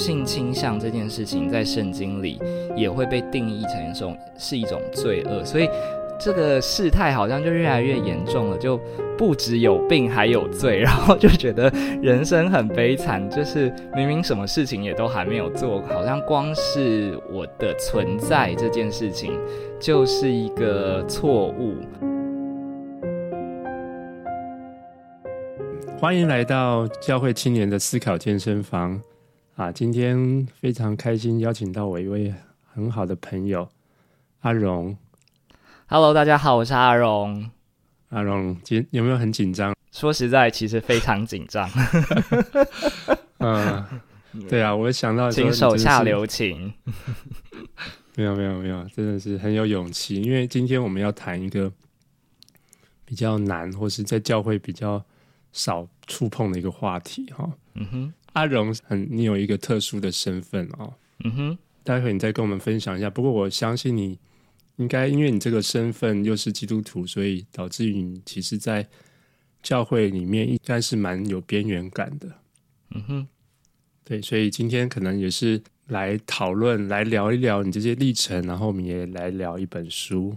性倾向这件事情在圣经里也会被定义成一种是一种罪恶，所以这个事态好像就越来越严重了，就不只有病还有罪，然后就觉得人生很悲惨，就是明明什么事情也都还没有做，好像光是我的存在这件事情就是一个错误。欢迎来到教会青年的思考健身房。啊，今天非常开心，邀请到我一位很好的朋友阿荣。Hello，大家好，我是阿荣。阿荣，今有没有很紧张？说实在，其实非常紧张。嗯，对啊，我想到请手下留情。没有没有没有，真的是很有勇气，因为今天我们要谈一个比较难，或是在教会比较少触碰的一个话题哈。嗯哼。阿荣，很你有一个特殊的身份哦。嗯哼，待会你再跟我们分享一下。不过我相信你应该，因为你这个身份又是基督徒，所以导致于你其实，在教会里面应该是蛮有边缘感的。嗯哼，对，所以今天可能也是来讨论、来聊一聊你这些历程，然后我们也来聊一本书。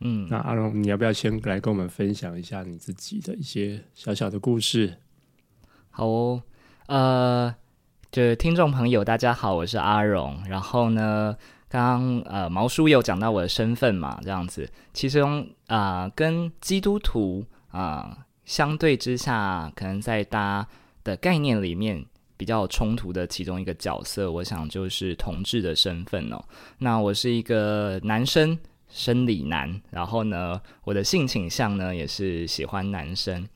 嗯，那阿荣，你要不要先来跟我们分享一下你自己的一些小小的故事？好哦。呃，就是听众朋友，大家好，我是阿荣。然后呢，刚刚呃毛叔有讲到我的身份嘛，这样子，其中啊、跟基督徒啊、相对之下，可能在大家的概念里面比较冲突的其中一个角色，我想就是同志的身份哦。那我是一个男生，生理男，然后呢，我的性倾向呢也是喜欢男生。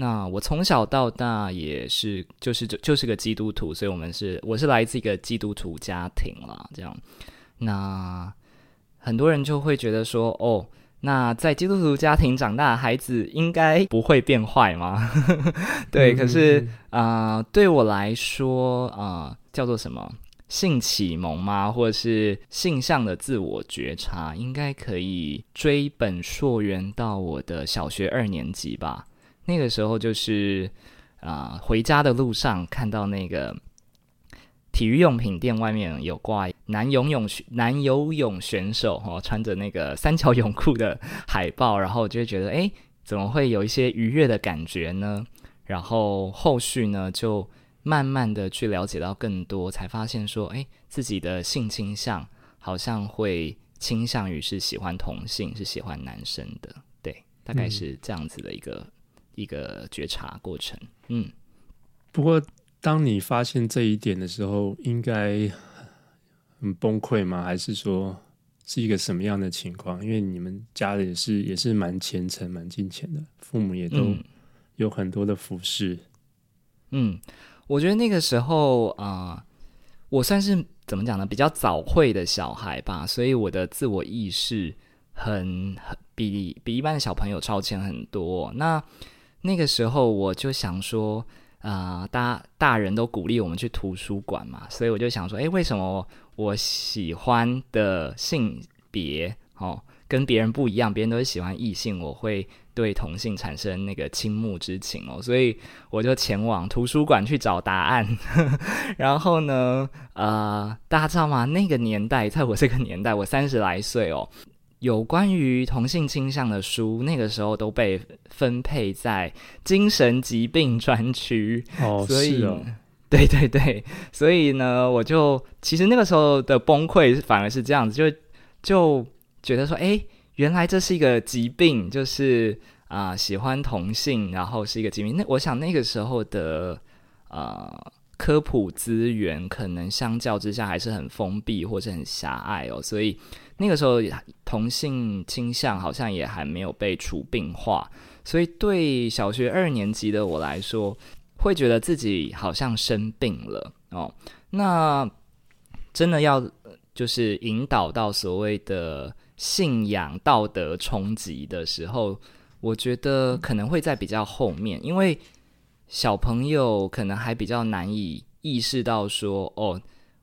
那我从小到大也是，就是就就是个基督徒，所以我们是我是来自一个基督徒家庭啦，这样。那很多人就会觉得说，哦，那在基督徒家庭长大的孩子应该不会变坏吗？对，可是啊、呃，对我来说啊、呃，叫做什么性启蒙吗？或者是性向的自我觉察，应该可以追本溯源到我的小学二年级吧。那个时候就是啊、呃，回家的路上看到那个体育用品店外面有挂男游泳男游泳选手哦，穿着那个三角泳裤的海报，然后我就会觉得，哎，怎么会有一些愉悦的感觉呢？然后后续呢，就慢慢的去了解到更多，才发现说，哎，自己的性倾向好像会倾向于是喜欢同性，是喜欢男生的，对，大概是这样子的一个。嗯一个觉察过程，嗯。不过，当你发现这一点的时候，应该很崩溃吗？还是说是一个什么样的情况？因为你们家里也是也是蛮虔诚、蛮敬虔的，父母也都有很多的服饰。嗯，我觉得那个时候啊、呃，我算是怎么讲呢？比较早会的小孩吧，所以我的自我意识很很比比一般的小朋友超前很多。那那个时候我就想说，啊、呃，大大人都鼓励我们去图书馆嘛，所以我就想说，诶，为什么我喜欢的性别哦跟别人不一样？别人都是喜欢异性，我会对同性产生那个倾慕之情哦，所以我就前往图书馆去找答案。然后呢，呃，大家知道吗？那个年代，在我这个年代，我三十来岁哦。有关于同性倾向的书，那个时候都被分配在精神疾病专区。哦，所以，是哦，对对对，所以呢，我就其实那个时候的崩溃反而是这样子，就就觉得说，哎，原来这是一个疾病，就是啊、呃，喜欢同性，然后是一个疾病。那我想那个时候的啊。呃科普资源可能相较之下还是很封闭或者很狭隘哦，所以那个时候同性倾向好像也还没有被除病化，所以对小学二年级的我来说，会觉得自己好像生病了哦。那真的要就是引导到所谓的信仰道德冲击的时候，我觉得可能会在比较后面，因为。小朋友可能还比较难以意识到说，哦，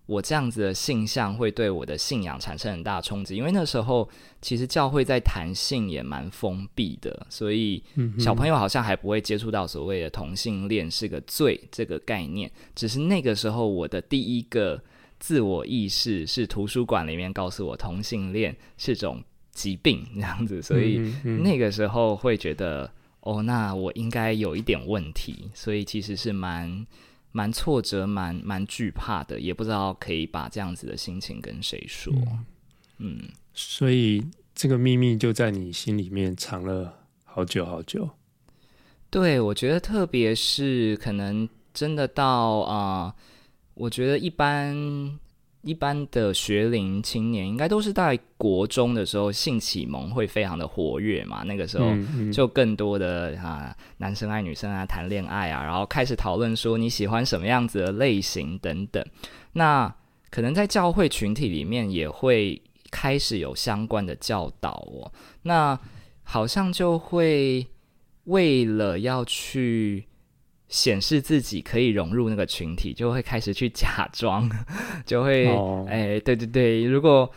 我这样子的性向会对我的信仰产生很大冲击，因为那时候其实教会在谈性也蛮封闭的，所以小朋友好像还不会接触到所谓的同性恋是个罪这个概念。只是那个时候我的第一个自我意识是图书馆里面告诉我同性恋是种疾病这样子，所以那个时候会觉得哦，那我应该有一点问题，所以其实是蛮。蛮挫折，蛮蛮惧怕的，也不知道可以把这样子的心情跟谁说。嗯，嗯，所以这个秘密就在你心里面藏了好久好久。对，我觉得特别是可能真的到啊、呃，我觉得一般。一般的学龄青年应该都是在国中的时候性启蒙会非常的活跃嘛，那个时候就更多的啊男生爱女生啊谈恋爱啊，然后开始讨论说你喜欢什么样子的类型等等。那可能在教会群体里面也会开始有相关的教导哦。那好像就会为了要去。显示自己可以融入那个群体，就会开始去假装，就会哎、oh. 欸，对对对，如果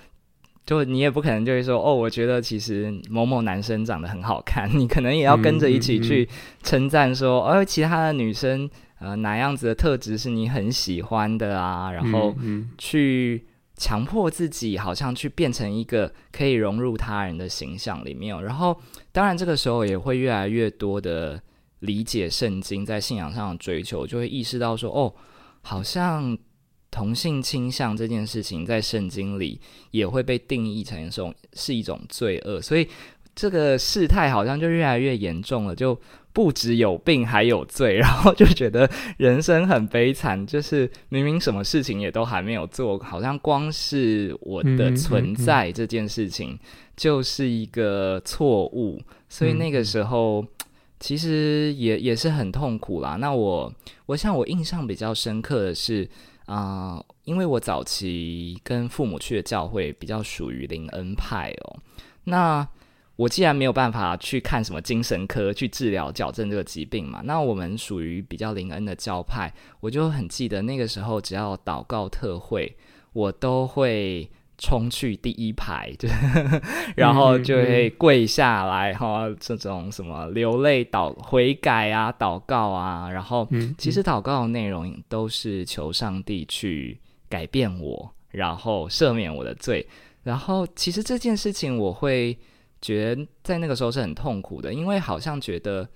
就你也不可能就会说哦，我觉得其实某某男生长得很好看，你可能也要跟着一起去称赞说，哦、mm -hmm. 呃，其他的女生呃哪样子的特质是你很喜欢的啊，然后去强迫自己好像去变成一个可以融入他人的形象里面，然后当然这个时候也会越来越多的。理解圣经在信仰上的追求，就会意识到说，哦，好像同性倾向这件事情在圣经里也会被定义成一种是一种罪恶，所以这个事态好像就越来越严重了，就不只有病还有罪，然后就觉得人生很悲惨，就是明明什么事情也都还没有做，好像光是我的存在这件事情就是一个错误，所以那个时候。其实也也是很痛苦啦。那我我想我印象比较深刻的是啊、因为我早期跟父母去的教会比较属于灵恩派哦。那我既然没有办法去看什么精神科去治疗矫正这个疾病嘛，那我们属于比较灵恩的教派，我就很记得那个时候，只要祷告特会，我都会。冲去第一排，就然后就会跪下来哈、嗯嗯，这种什么流泪祷悔改啊，祷告啊，然后其实祷告的内容都是求上帝去改变我，然后赦免我的罪。然后其实这件事情我会觉得在那个时候是很痛苦的，因为好像觉得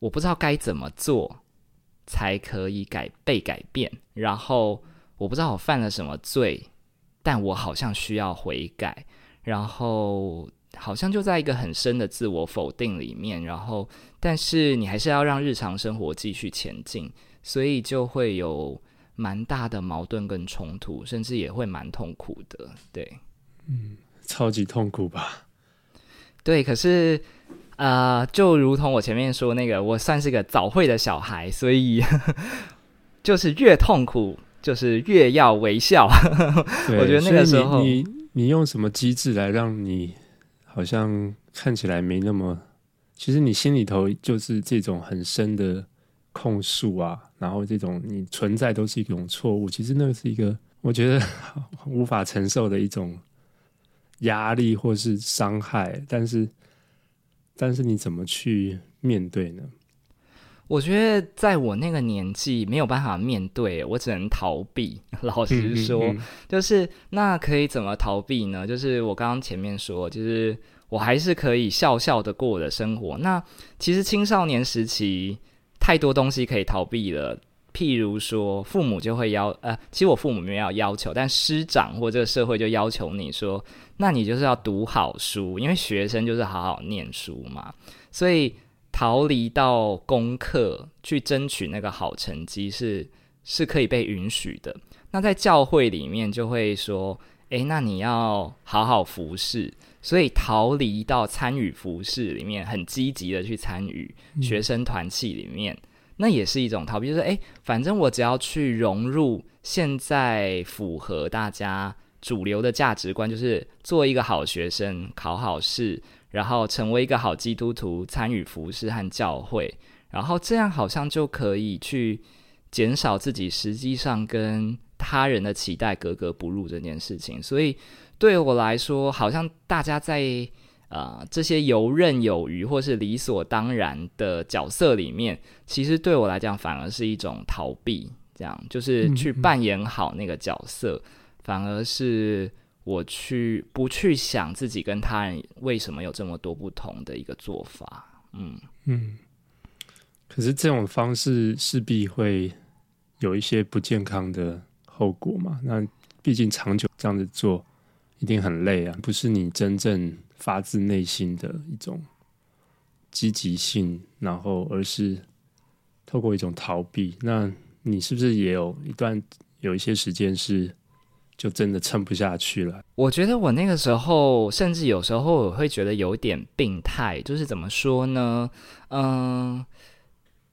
我不知道该怎么做才可以改被改变，然后我不知道我犯了什么罪。但我好像需要悔改，然后好像就在一个很深的自我否定里面，然后但是你还是要让日常生活继续前进，所以就会有蛮大的矛盾跟冲突，甚至也会蛮痛苦的。对，嗯，超级痛苦吧？对，可是啊、呃，就如同我前面说那个，我算是个早会的小孩，所以 就是越痛苦。就是越要微笑，我觉得那个时候你你，你用什么机制来让你好像看起来没那么，其实你心里头就是这种很深的控诉啊，然后这种你存在都是一种错误，其实那个是一个我觉得无法承受的一种压力或是伤害，但是但是你怎么去面对呢？我觉得在我那个年纪没有办法面对，我只能逃避。老实说，嗯嗯嗯、就是那可以怎么逃避呢？就是我刚刚前面说，就是我还是可以笑笑的过我的生活。那其实青少年时期太多东西可以逃避了，譬如说父母就会要呃，其实我父母没有要要求，但师长或这个社会就要求你说，那你就是要读好书，因为学生就是好好念书嘛，所以。逃离到功课去争取那个好成绩是是可以被允许的。那在教会里面就会说，诶，那你要好好服侍，所以逃离到参与服侍里面，很积极的去参与学生团契里面，嗯，那也是一种逃避。就是诶，反正我只要去融入现在符合大家主流的价值观，就是做一个好学生，考好试。然后成为一个好基督徒，参与服饰和教会，然后这样好像就可以去减少自己实际上跟他人的期待格格不入这件事情。所以对我来说，好像大家在啊、呃、这些游刃有余或是理所当然的角色里面，其实对我来讲反而是一种逃避。这样就是去扮演好那个角色，嗯嗯，反而是我去不去想自己跟他人为什么有这么多不同的一个做法。嗯嗯。可是这种方式势必会有一些不健康的后果嘛？那毕竟长久这样子做一定很累啊，不是你真正发自内心的一种积极性，然后而是透过一种逃避。那你是不是也有一段有一些时间是就真的撑不下去了？我觉得我那个时候，甚至有时候我会觉得有点病态，就是怎么说呢？嗯。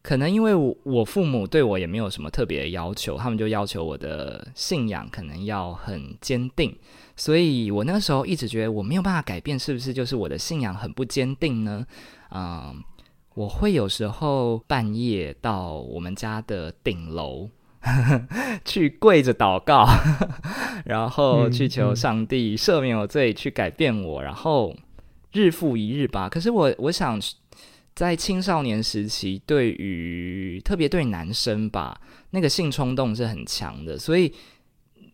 可能因为我我父母对我也没有什么特别的要求，他们就要求我的信仰可能要很坚定，所以我那个时候一直觉得我没有办法改变，是不是就是我的信仰很不坚定呢？嗯，我会有时候半夜到我们家的顶楼 去跪着祷告，然后去求上帝赦免我罪，去改变我，然后日复一日吧。可是我我想。在青少年时期，对于特别对男生吧，那个性冲动是很强的，所以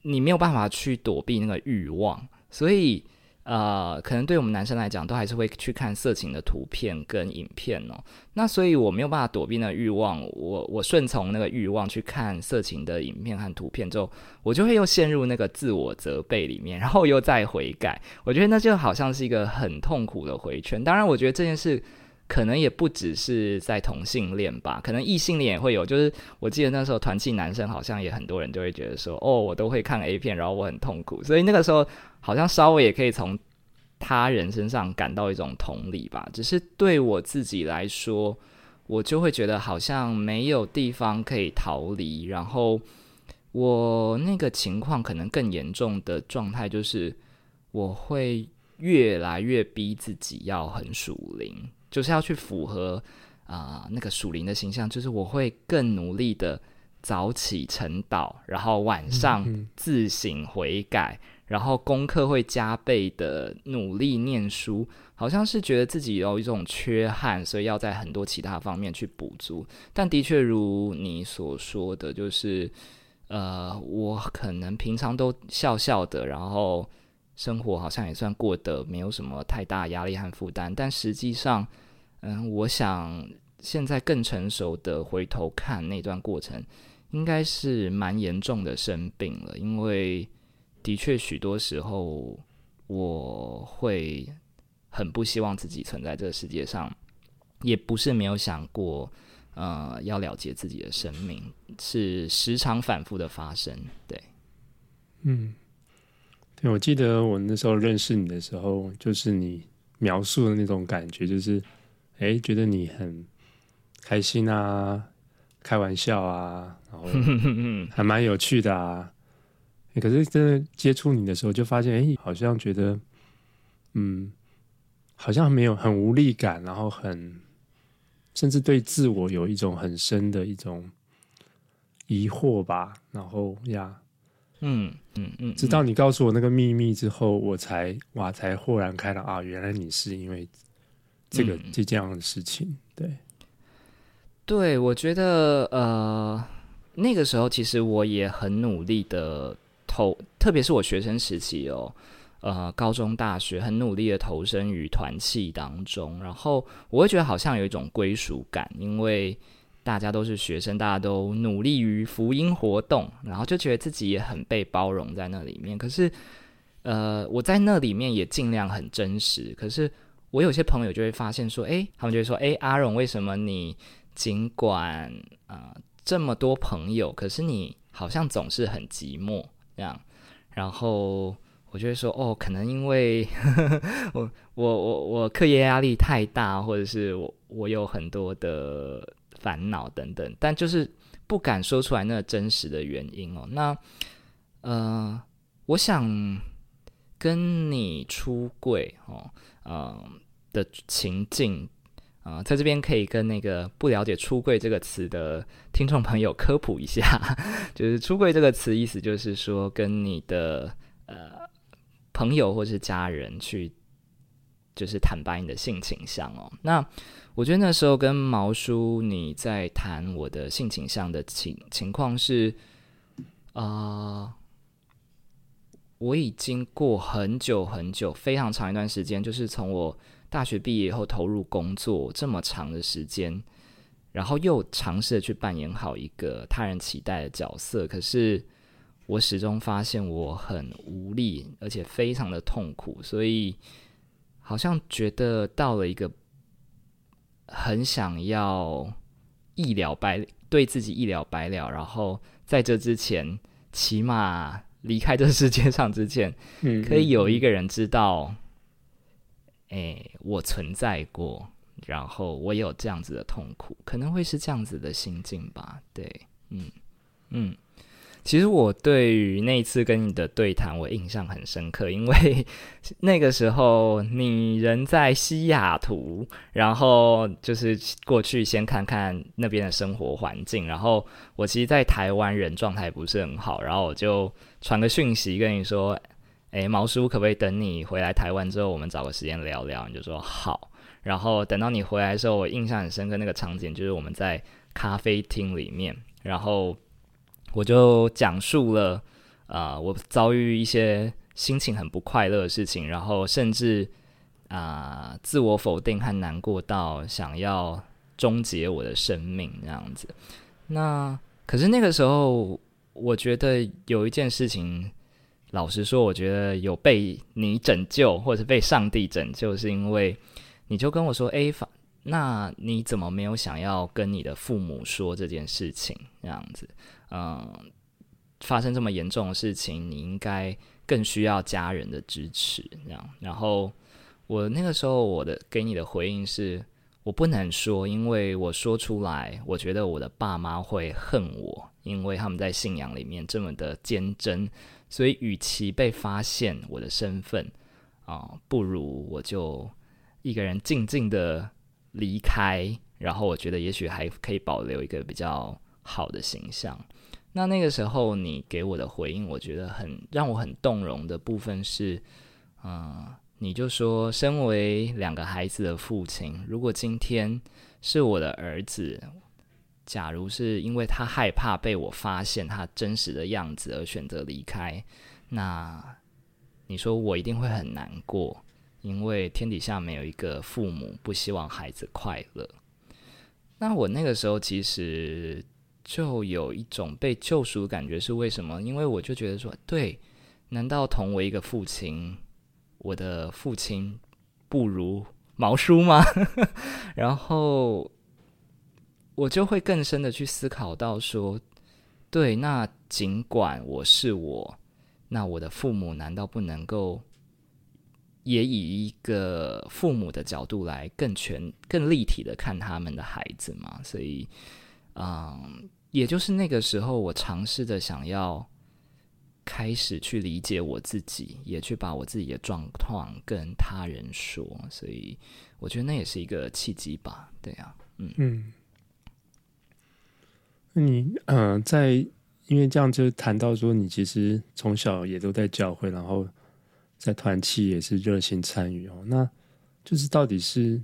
你没有办法去躲避那个欲望，所以呃，可能对我们男生来讲，都还是会去看色情的图片跟影片哦。那所以我没有办法躲避那欲望，我我顺从那个欲望去看色情的影片和图片之后，我就会又陷入那个自我责备里面，然后又再悔改。我觉得那就好像是一个很痛苦的回圈。当然，我觉得这件事。可能也不只是在同性恋吧，可能异性恋也会有。就是我记得那时候团契男生好像也很多人就会觉得说，哦，我都会看 A 片，然后我很痛苦。所以那个时候好像稍微也可以从他人身上感到一种同理吧。只是对我自己来说，我就会觉得好像没有地方可以逃离。然后我那个情况可能更严重的状态就是，我会越来越逼自己要很属灵。就是要去符合啊、呃、那个属灵的形象，就是我会更努力的早起晨祷，然后晚上自省悔改，然后功课会加倍的努力念书，好像是觉得自己有一种缺憾，所以要在很多其他方面去补足。但的确如你所说的，就是呃，我可能平常都笑笑的，然后生活好像也算过得没有什么太大压力和负担，但实际上。嗯，我想现在更成熟的回头看那段过程，应该是蛮严重的生病了。因为的确许多时候我会很不希望自己存在这个世界上，也不是没有想过，呃，要了结自己的生命，是时常反复的发生。对，嗯，对，我记得我那时候认识你的时候，就是你描述的那种感觉，就是。哎，觉得你很开心啊，开玩笑啊，然后 还蛮有趣的啊。可是真的接触你的时候，就发现，哎，好像觉得，嗯，好像没有很无力感，然后很，甚至对自我有一种很深的一种疑惑吧。然后呀，嗯嗯嗯，直到你告诉我那个秘密之后，我才哇，才豁然开朗啊，原来你是因为。这个这这样的事情，嗯、对，对，我觉得呃，那个时候其实我也很努力的投，特别是我学生时期哦，呃，高中、大学很努力的投身于团契当中，然后我会觉得好像有一种归属感，因为大家都是学生，大家都努力于福音活动，然后就觉得自己也很被包容在那里面。可是，呃，我在那里面也尽量很真实，可是。我有些朋友就会发现说，诶，他们就会说，诶，阿荣，为什么你尽管啊、呃、这么多朋友，可是你好像总是很寂寞这样？然后我就会说，哦，可能因为呵 呵我我我我课业压力太大，或者是我我有很多的烦恼等等，但就是不敢说出来那真实的原因哦。那呃，我想跟你出柜哦。嗯、的情境，啊、在这边可以跟那个不了解“出柜”这个词的听众朋友科普一下，就是“出柜”这个词意思就是说，跟你的呃朋友或是家人去，就是坦白你的性倾向哦。那我觉得那时候跟毛叔你在谈我的性倾向的情情况是，啊、我已经过很久很久，非常长一段时间，就是从我。大学毕业以后投入工作这么长的时间，然后又尝试去扮演好一个他人期待的角色，可是我始终发现我很无力，而且非常的痛苦，所以好像觉得到了一个很想要一了百，对自己一了百了，然后在这之前，起码离开这世界上之前，可以有一个人知道。哎，我存在过，然后我有这样子的痛苦，可能会是这样子的心境吧。对，嗯嗯，其实我对于那次跟你的对谈，我印象很深刻，因为那个时候你人在西雅图，然后就是过去先看看那边的生活环境，然后我其实，在台湾人状态不是很好，然后我就传个讯息跟你说。诶，毛叔，可不可以等你回来台湾之后，我们找个时间聊聊？你就说好。然后等到你回来的时候，我印象很深刻，那个场景就是我们在咖啡厅里面，然后我就讲述了啊、我遭遇一些心情很不快乐的事情，然后甚至啊、自我否定和难过到想要终结我的生命这样子。那可是那个时候，我觉得有一件事情。老实说，我觉得有被你拯救，或者是被上帝拯救，是因为你就跟我说：“哎，那你怎么没有想要跟你的父母说这件事情？这样子，嗯，发生这么严重的事情，你应该更需要家人的支持。这样，然后我那个时候我的给你的回应是：我不能说，因为我说出来，我觉得我的爸妈会恨我，因为他们在信仰里面这么的坚贞。”所以，与其被发现我的身份啊、不如我就一个人静静的离开。然后，我觉得也许还可以保留一个比较好的形象。那那个时候，你给我的回应，我觉得很让我很动容的部分是，嗯、你就说，身为两个孩子的父亲，如果今天是我的儿子。假如是因为他害怕被我发现他真实的样子而选择离开，那你说我一定会很难过，因为天底下没有一个父母不希望孩子快乐。那我那个时候其实就有一种被救赎的感觉，是为什么？因为我就觉得说，对，难道同为一个父亲，我的父亲不如毛叔吗？然后。我就会更深的去思考到说，对，那尽管我是我，那我的父母难道不能够也以一个父母的角度来更全、更立体的看他们的孩子吗？所以，嗯，也就是那个时候，我尝试着想要开始去理解我自己，也去把我自己的状况跟他人说。所以，我觉得那也是一个契机吧。对啊，嗯嗯。那你嗯、呃，在因为这样就谈到说，你其实从小也都在教会，然后在团契也是热心参与哦。那就是到底是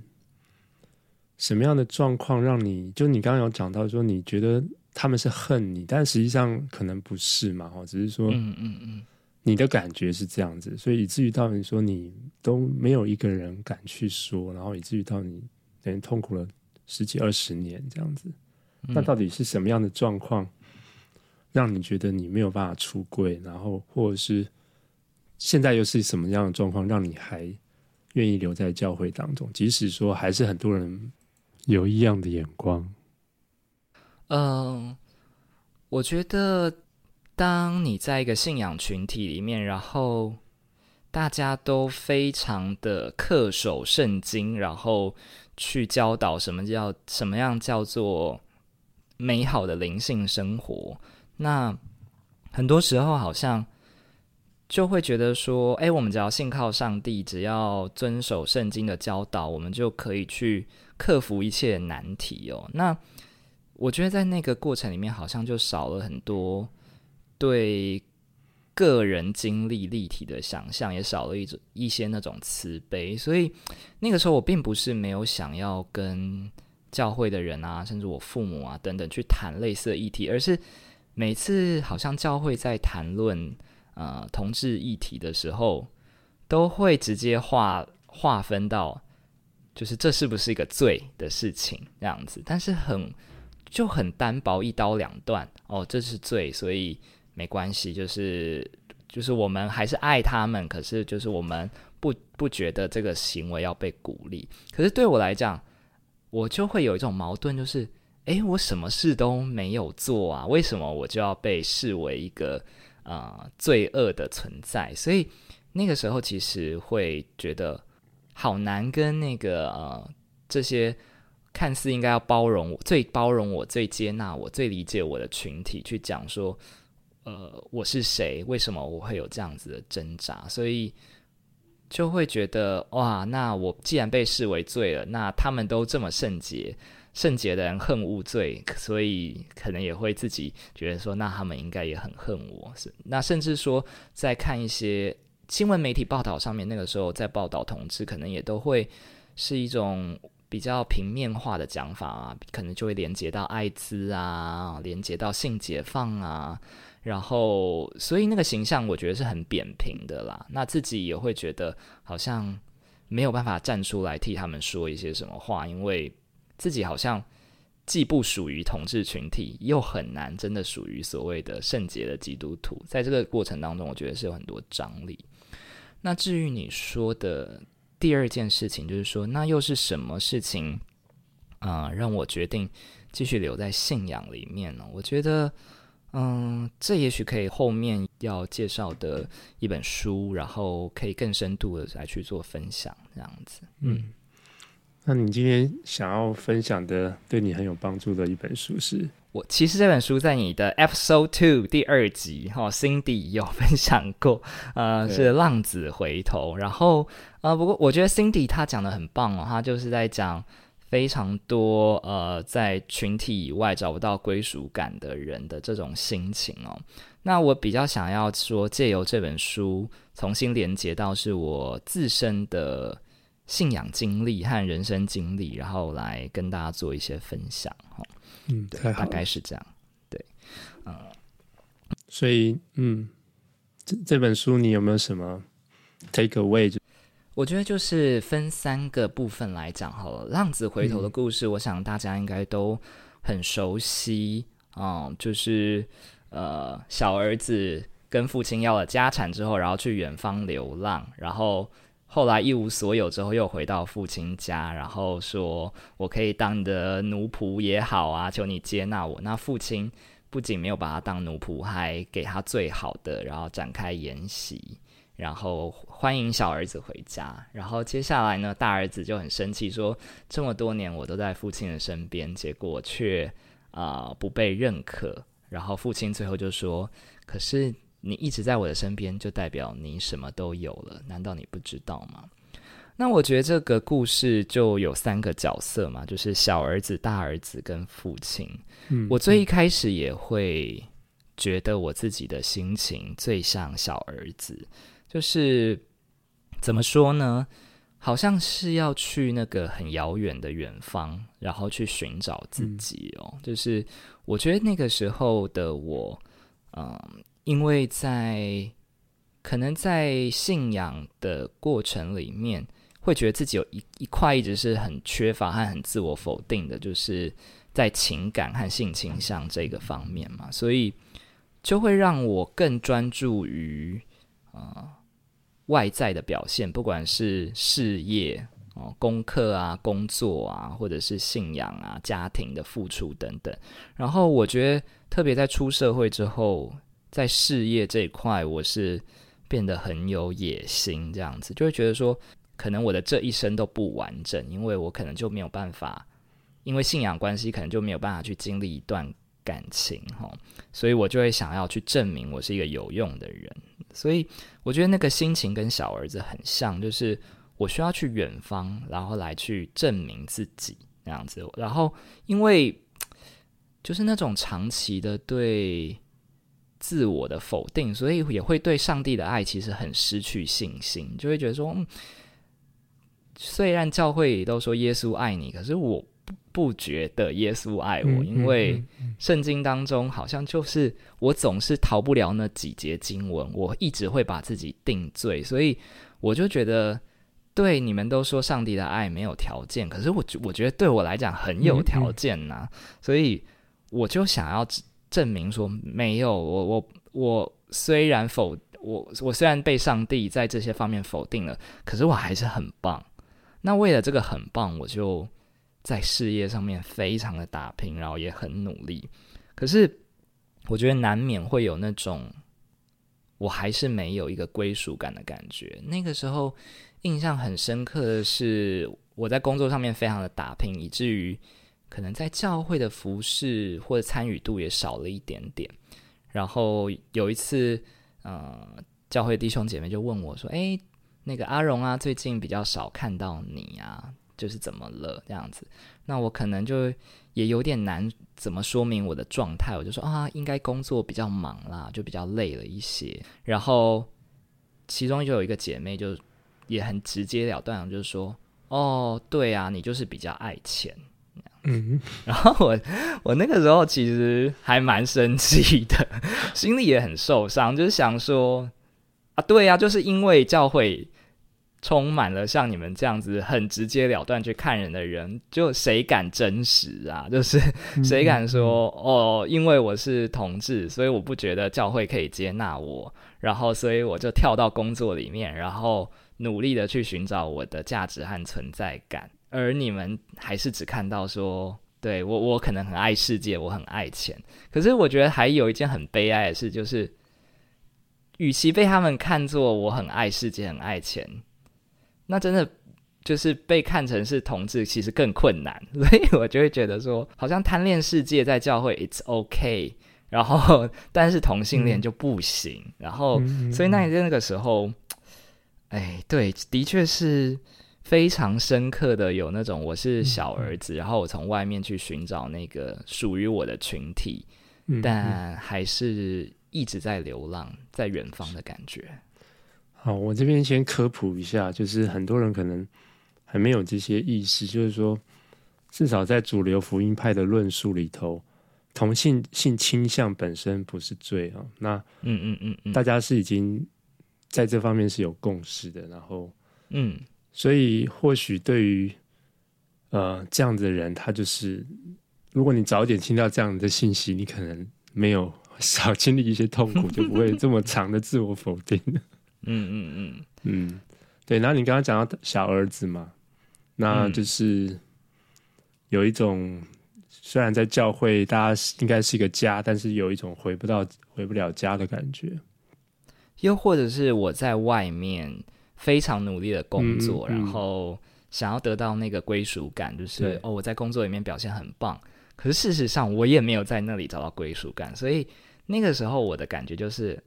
什么样的状况让你就你刚刚有讲到说，你觉得他们是恨你，但实际上可能不是嘛？哦，只是说，嗯嗯嗯，你的感觉是这样子，所以以至于到你说你都没有一个人敢去说，然后以至于到你等于痛苦了十几二十年这样子。那到底是什么样的状况，让你觉得你没有办法出柜？然后，或者是现在又是什么样的状况，让你还愿意留在教会当中？即使说还是很多人有异样的眼光。嗯，我觉得当你在一个信仰群体里面，然后大家都非常的恪守圣经，然后去教导什么叫什么样叫做。美好的灵性生活，那很多时候好像就会觉得说，哎，我们只要信靠上帝，只要遵守圣经的教导，我们就可以去克服一切难题哦。那我觉得在那个过程里面，好像就少了很多对个人经历立体的想象，也少了一种一些那种慈悲。所以那个时候，我并不是没有想要跟教会的人啊，甚至我父母啊等等去谈类似的议题，而是每次好像教会在谈论呃同志议题的时候，都会直接划划分到，就是这是不是一个罪的事情这样子，但是很就很单薄，一刀两断哦，这是罪，所以没关系，就是就是我们还是爱他们，可是就是我们不不觉得这个行为要被鼓励，可是对我来讲。我就会有一种矛盾，就是，诶，我什么事都没有做啊，为什么我就要被视为一个呃罪恶的存在？所以那个时候其实会觉得好难跟那个呃这些看似应该要包容我、最包容我、最接纳我、最理解我的群体去讲说，呃，我是谁？为什么我会有这样子的挣扎？所以。就会觉得哇，那我既然被视为罪了，那他们都这么圣洁，圣洁的人恨无罪，所以可能也会自己觉得说，那他们应该也很恨我。是，那甚至说，在看一些新闻媒体报道上面，那个时候在报道同志，可能也都会是一种比较平面化的讲法啊，可能就会连接到艾滋啊，连接到性解放啊。然后，所以那个形象我觉得是很扁平的啦。那自己也会觉得好像没有办法站出来替他们说一些什么话，因为自己好像既不属于同志群体，又很难真的属于所谓的圣洁的基督徒。在这个过程当中，我觉得是有很多张力。那至于你说的第二件事情，就是说，那又是什么事情啊，让我决定继续留在信仰里面呢？我觉得。嗯，这也许可以后面要介绍的一本书，然后可以更深度的来去做分享，这样子。嗯，那你今天想要分享的，对你很有帮助的一本书是？我其实这本书在你的 Episode Two 第二集哈，Cindy 有分享过，呃，是《浪子回头》，然后呃，不过我觉得 Cindy 她讲的很棒哦，她就是在讲。非常多呃，在群体以外找不到归属感的人的这种心情哦。那我比较想要说，借由这本书重新连接到是我自身的信仰经历和人生经历，然后来跟大家做一些分享哈。嗯，对，大概是这样。对，嗯，所以嗯，这这本书你有没有什么 take away？我觉得就是分三个部分来讲好了。浪子回头的故事，我想大家应该都很熟悉啊、嗯，就是呃，小儿子跟父亲要了家产之后，然后去远方流浪，然后后来一无所有之后，又回到父亲家，然后说我可以当你的奴仆也好啊，求你接纳我。那父亲不仅没有把他当奴仆，还给他最好的，然后展开筵席。然后欢迎小儿子回家，然后接下来呢，大儿子就很生气，说这么多年我都在父亲的身边，结果却啊、呃、不被认可。然后父亲最后就说：“可是你一直在我的身边，就代表你什么都有了，难道你不知道吗？”那我觉得这个故事就有三个角色嘛，就是小儿子、大儿子跟父亲。嗯，我最一开始也会觉得我自己的心情最像小儿子。就是怎么说呢？好像是要去那个很遥远的远方，然后去寻找自己哦。嗯、就是我觉得那个时候的我，嗯，因为在可能在信仰的过程里面，会觉得自己有一一块一直是很缺乏和很自我否定的，就是在情感和性倾向这个方面嘛，所以就会让我更专注于啊。嗯外在的表现，不管是事业哦、功课啊、工作啊，或者是信仰啊、家庭的付出等等。然后我觉得，特别在出社会之后，在事业这一块，我是变得很有野心，这样子就会觉得说，可能我的这一生都不完整，因为我可能就没有办法，因为信仰关系，可能就没有办法去经历一段感情哈，所以我就会想要去证明我是一个有用的人。所以我觉得那个心情跟小儿子很像，就是我需要去远方，然后来去证明自己那样子。然后因为就是那种长期的对自我的否定，所以也会对上帝的爱其实很失去信心，就会觉得说，嗯，虽然教会都说耶稣爱你，可是我不不觉得耶稣爱我，因为圣经当中好像就是我总是逃不了那几节经文，我一直会把自己定罪，所以我就觉得，对你们都说上帝的爱没有条件，可是我我觉得对我来讲很有条件呐、啊，所以我就想要。证明说没有我我我虽然否我我虽然被上帝在这些方面否定了，可是我还是很棒。那为了这个很棒，我就在事业上面非常的打拼，然后也很努力。可是我觉得难免会有那种我还是没有一个归属感的感觉。那个时候印象很深刻的是我在工作上面非常的打拼，以至于。可能在教会的服侍或者参与度也少了一点点。然后有一次，呃，教会弟兄姐妹就问我说：“诶，那个阿荣啊，最近比较少看到你啊，就是怎么了？这样子。”那我可能就也有点难怎么说明我的状态。我就说：“啊，应该工作比较忙啦，就比较累了一些。”然后其中就有一个姐妹就也很直截了当，就是说：“哦，对啊，你就是比较爱钱。”嗯，然后我我那个时候其实还蛮生气的，心里也很受伤，就是想说啊，对呀，就是因为教会充满了像你们这样子很直截了断去看人的人，就谁敢真实啊？就是谁敢说哦，因为我是同志，所以我不觉得教会可以接纳我，然后所以我就跳到工作里面，然后努力的去寻找我的价值和存在感。而你们还是只看到说，对，我我可能很爱世界，我很爱钱。可是我觉得还有一件很悲哀的事，就是，与其被他们看作我很爱世界、很爱钱，那真的就是被看成是同志，其实更困难。所以我就会觉得说，好像贪恋世界在教会 it's okay，然后但是同性恋就不行。嗯、然后，所以那你在那个时候，哎，对，的确是。非常深刻的有那种我是小儿子，嗯、然后我从外面去寻找那个属于我的群体，嗯、但还是一直在流浪，在远方的感觉。好，我这边先科普一下，就是很多人可能还没有这些意识，就是说，至少在主流福音派的论述里头，同性性倾向本身不是罪啊。那嗯嗯嗯嗯，大家是已经在这方面是有共识的，然后嗯。所以，或许对于呃这样子的人，他就是，如果你早点听到这样的信息，你可能没有 少经历一些痛苦，就不会这么长的自我否定。嗯嗯嗯嗯，对。然后你刚刚讲到小儿子嘛，那就是有一种虽然在教会大家应该是一个家，但是有一种回不到回不了家的感觉。又或者是我在外面。非常努力的工作，嗯嗯、然后想要得到那个归属感，就是哦，我在工作里面表现很棒。可是事实上，我也没有在那里找到归属感。所以那个时候，我的感觉就是，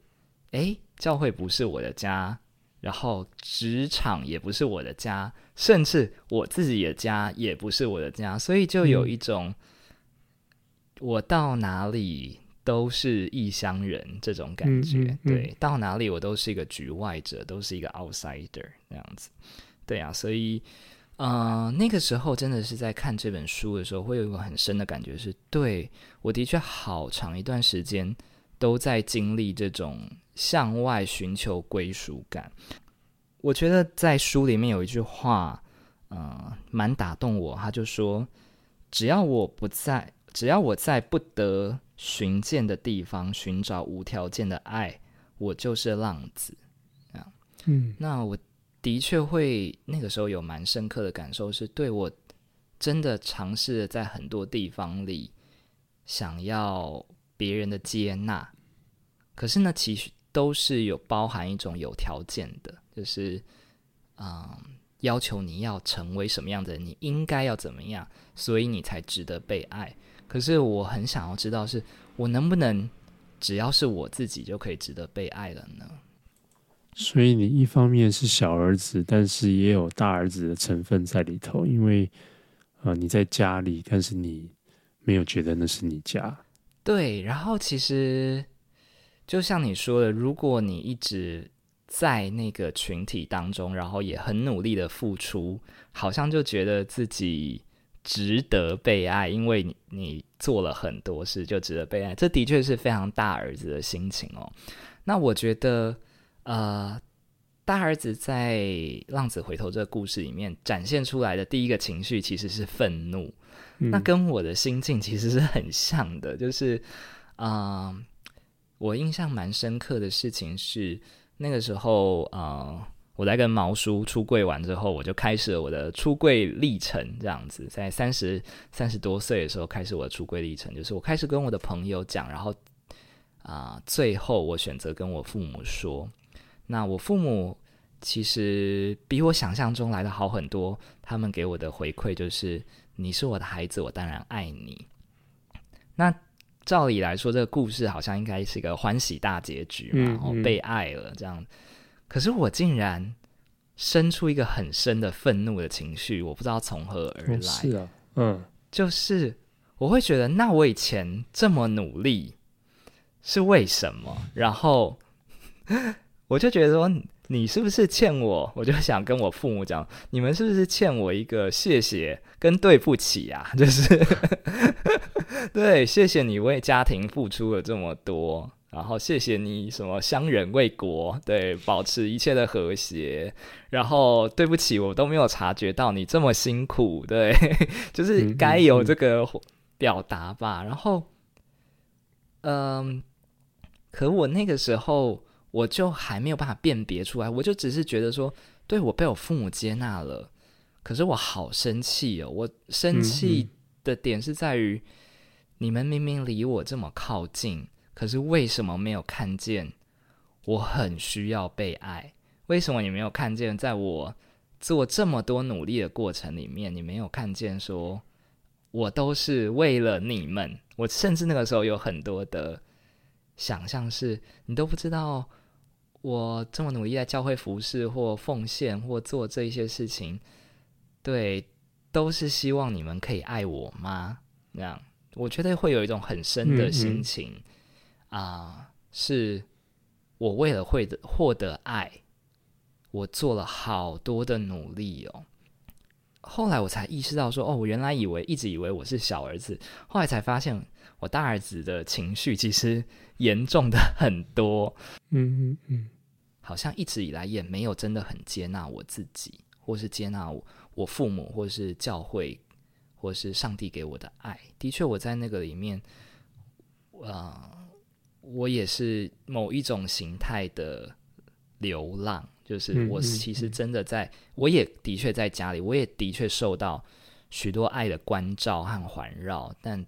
诶，教会不是我的家，然后职场也不是我的家，甚至我自己的家也不是我的家。所以就有一种，嗯、我到哪里。都是异乡人这种感觉，嗯嗯嗯、对，到哪里我都是一个局外者，都是一个 outsider 那样子，对啊，所以，呃，那个时候真的是在看这本书的时候，会有一个很深的感觉是，对，我的确好长一段时间都在经历这种向外寻求归属感。我觉得在书里面有一句话，呃，蛮打动我，他就说，只要我不在，只要我在不得。寻见的地方，寻找无条件的爱，我就是浪子啊。嗯，那我的确会那个时候有蛮深刻的感受，是对我真的尝试在很多地方里想要别人的接纳，可是呢，其实都是有包含一种有条件的，就是嗯，要求你要成为什么样的人，你应该要怎么样，所以你才值得被爱。可是我很想要知道是，是我能不能只要是我自己就可以值得被爱了呢？所以你一方面是小儿子，但是也有大儿子的成分在里头，因为啊、呃、你在家里，但是你没有觉得那是你家。对，然后其实就像你说的，如果你一直在那个群体当中，然后也很努力的付出，好像就觉得自己值得被爱，因为你你做了很多事就值得被爱，这的确是非常大儿子的心情哦。那我觉得。呃，大儿子在《浪子回头》这个故事里面展现出来的第一个情绪其实是愤怒，嗯，那跟我的心境其实是很像的。就是，嗯、呃，我印象蛮深刻的事情是，那个时候，呃，我在跟毛叔出柜完之后，我就开始了我的出柜历程。这样子，在三十三十多岁的时候开始我的出柜历程，就是我开始跟我的朋友讲，然后，啊、最后我选择跟我父母说。那我父母其实比我想象中来的好很多，他们给我的回馈就是：你是我的孩子，我当然爱你。那照理来说，这个故事好像应该是一个欢喜大结局嘛，然后被爱了这样。可是我竟然生出一个很深的愤怒的情绪，我不知道从何而来。是啊，嗯，就是我会觉得，那我以前这么努力是为什么？然后。我就觉得说，你是不是欠我？我就想跟我父母讲，你们是不是欠我一个谢谢跟对不起啊？就是 对，谢谢你为家庭付出了这么多，然后谢谢你什么乡人为国，对，保持一切的和谐，然后对不起，我都没有察觉到你这么辛苦，对，就是该有这个表达吧。然后，嗯，可我那个时候。我就还没有办法辨别出来，我就只是觉得说，对，我被我父母接纳了，可是我好生气哦！我生气的点是在于，嗯嗯，你们明明离我这么靠近，可是为什么没有看见我很需要被爱？为什么你没有看见，在我做这么多努力的过程里面，你没有看见说，我都是为了你们？我甚至那个时候有很多的想象是，你都不知道。我这么努力在教会服侍或奉献或做这一些事情，对，都是希望你们可以爱我吗？那样，我觉得会有一种很深的心情啊、嗯嗯呃，是我为了会的获得爱，我做了好多的努力哦。后来我才意识到说，哦，我原来以为一直以为我是小儿子，后来才发现我大儿子的情绪其实严重的很多。嗯嗯嗯。好像一直以来也没有真的很接纳我自己，或是接纳我我父母，或是教会，或是上帝给我的爱。的确，我在那个里面，呃，我也是某一种形态的流浪，就是我其实真的在，我也的确在家里，我也的确受到许多爱的关照和环绕，但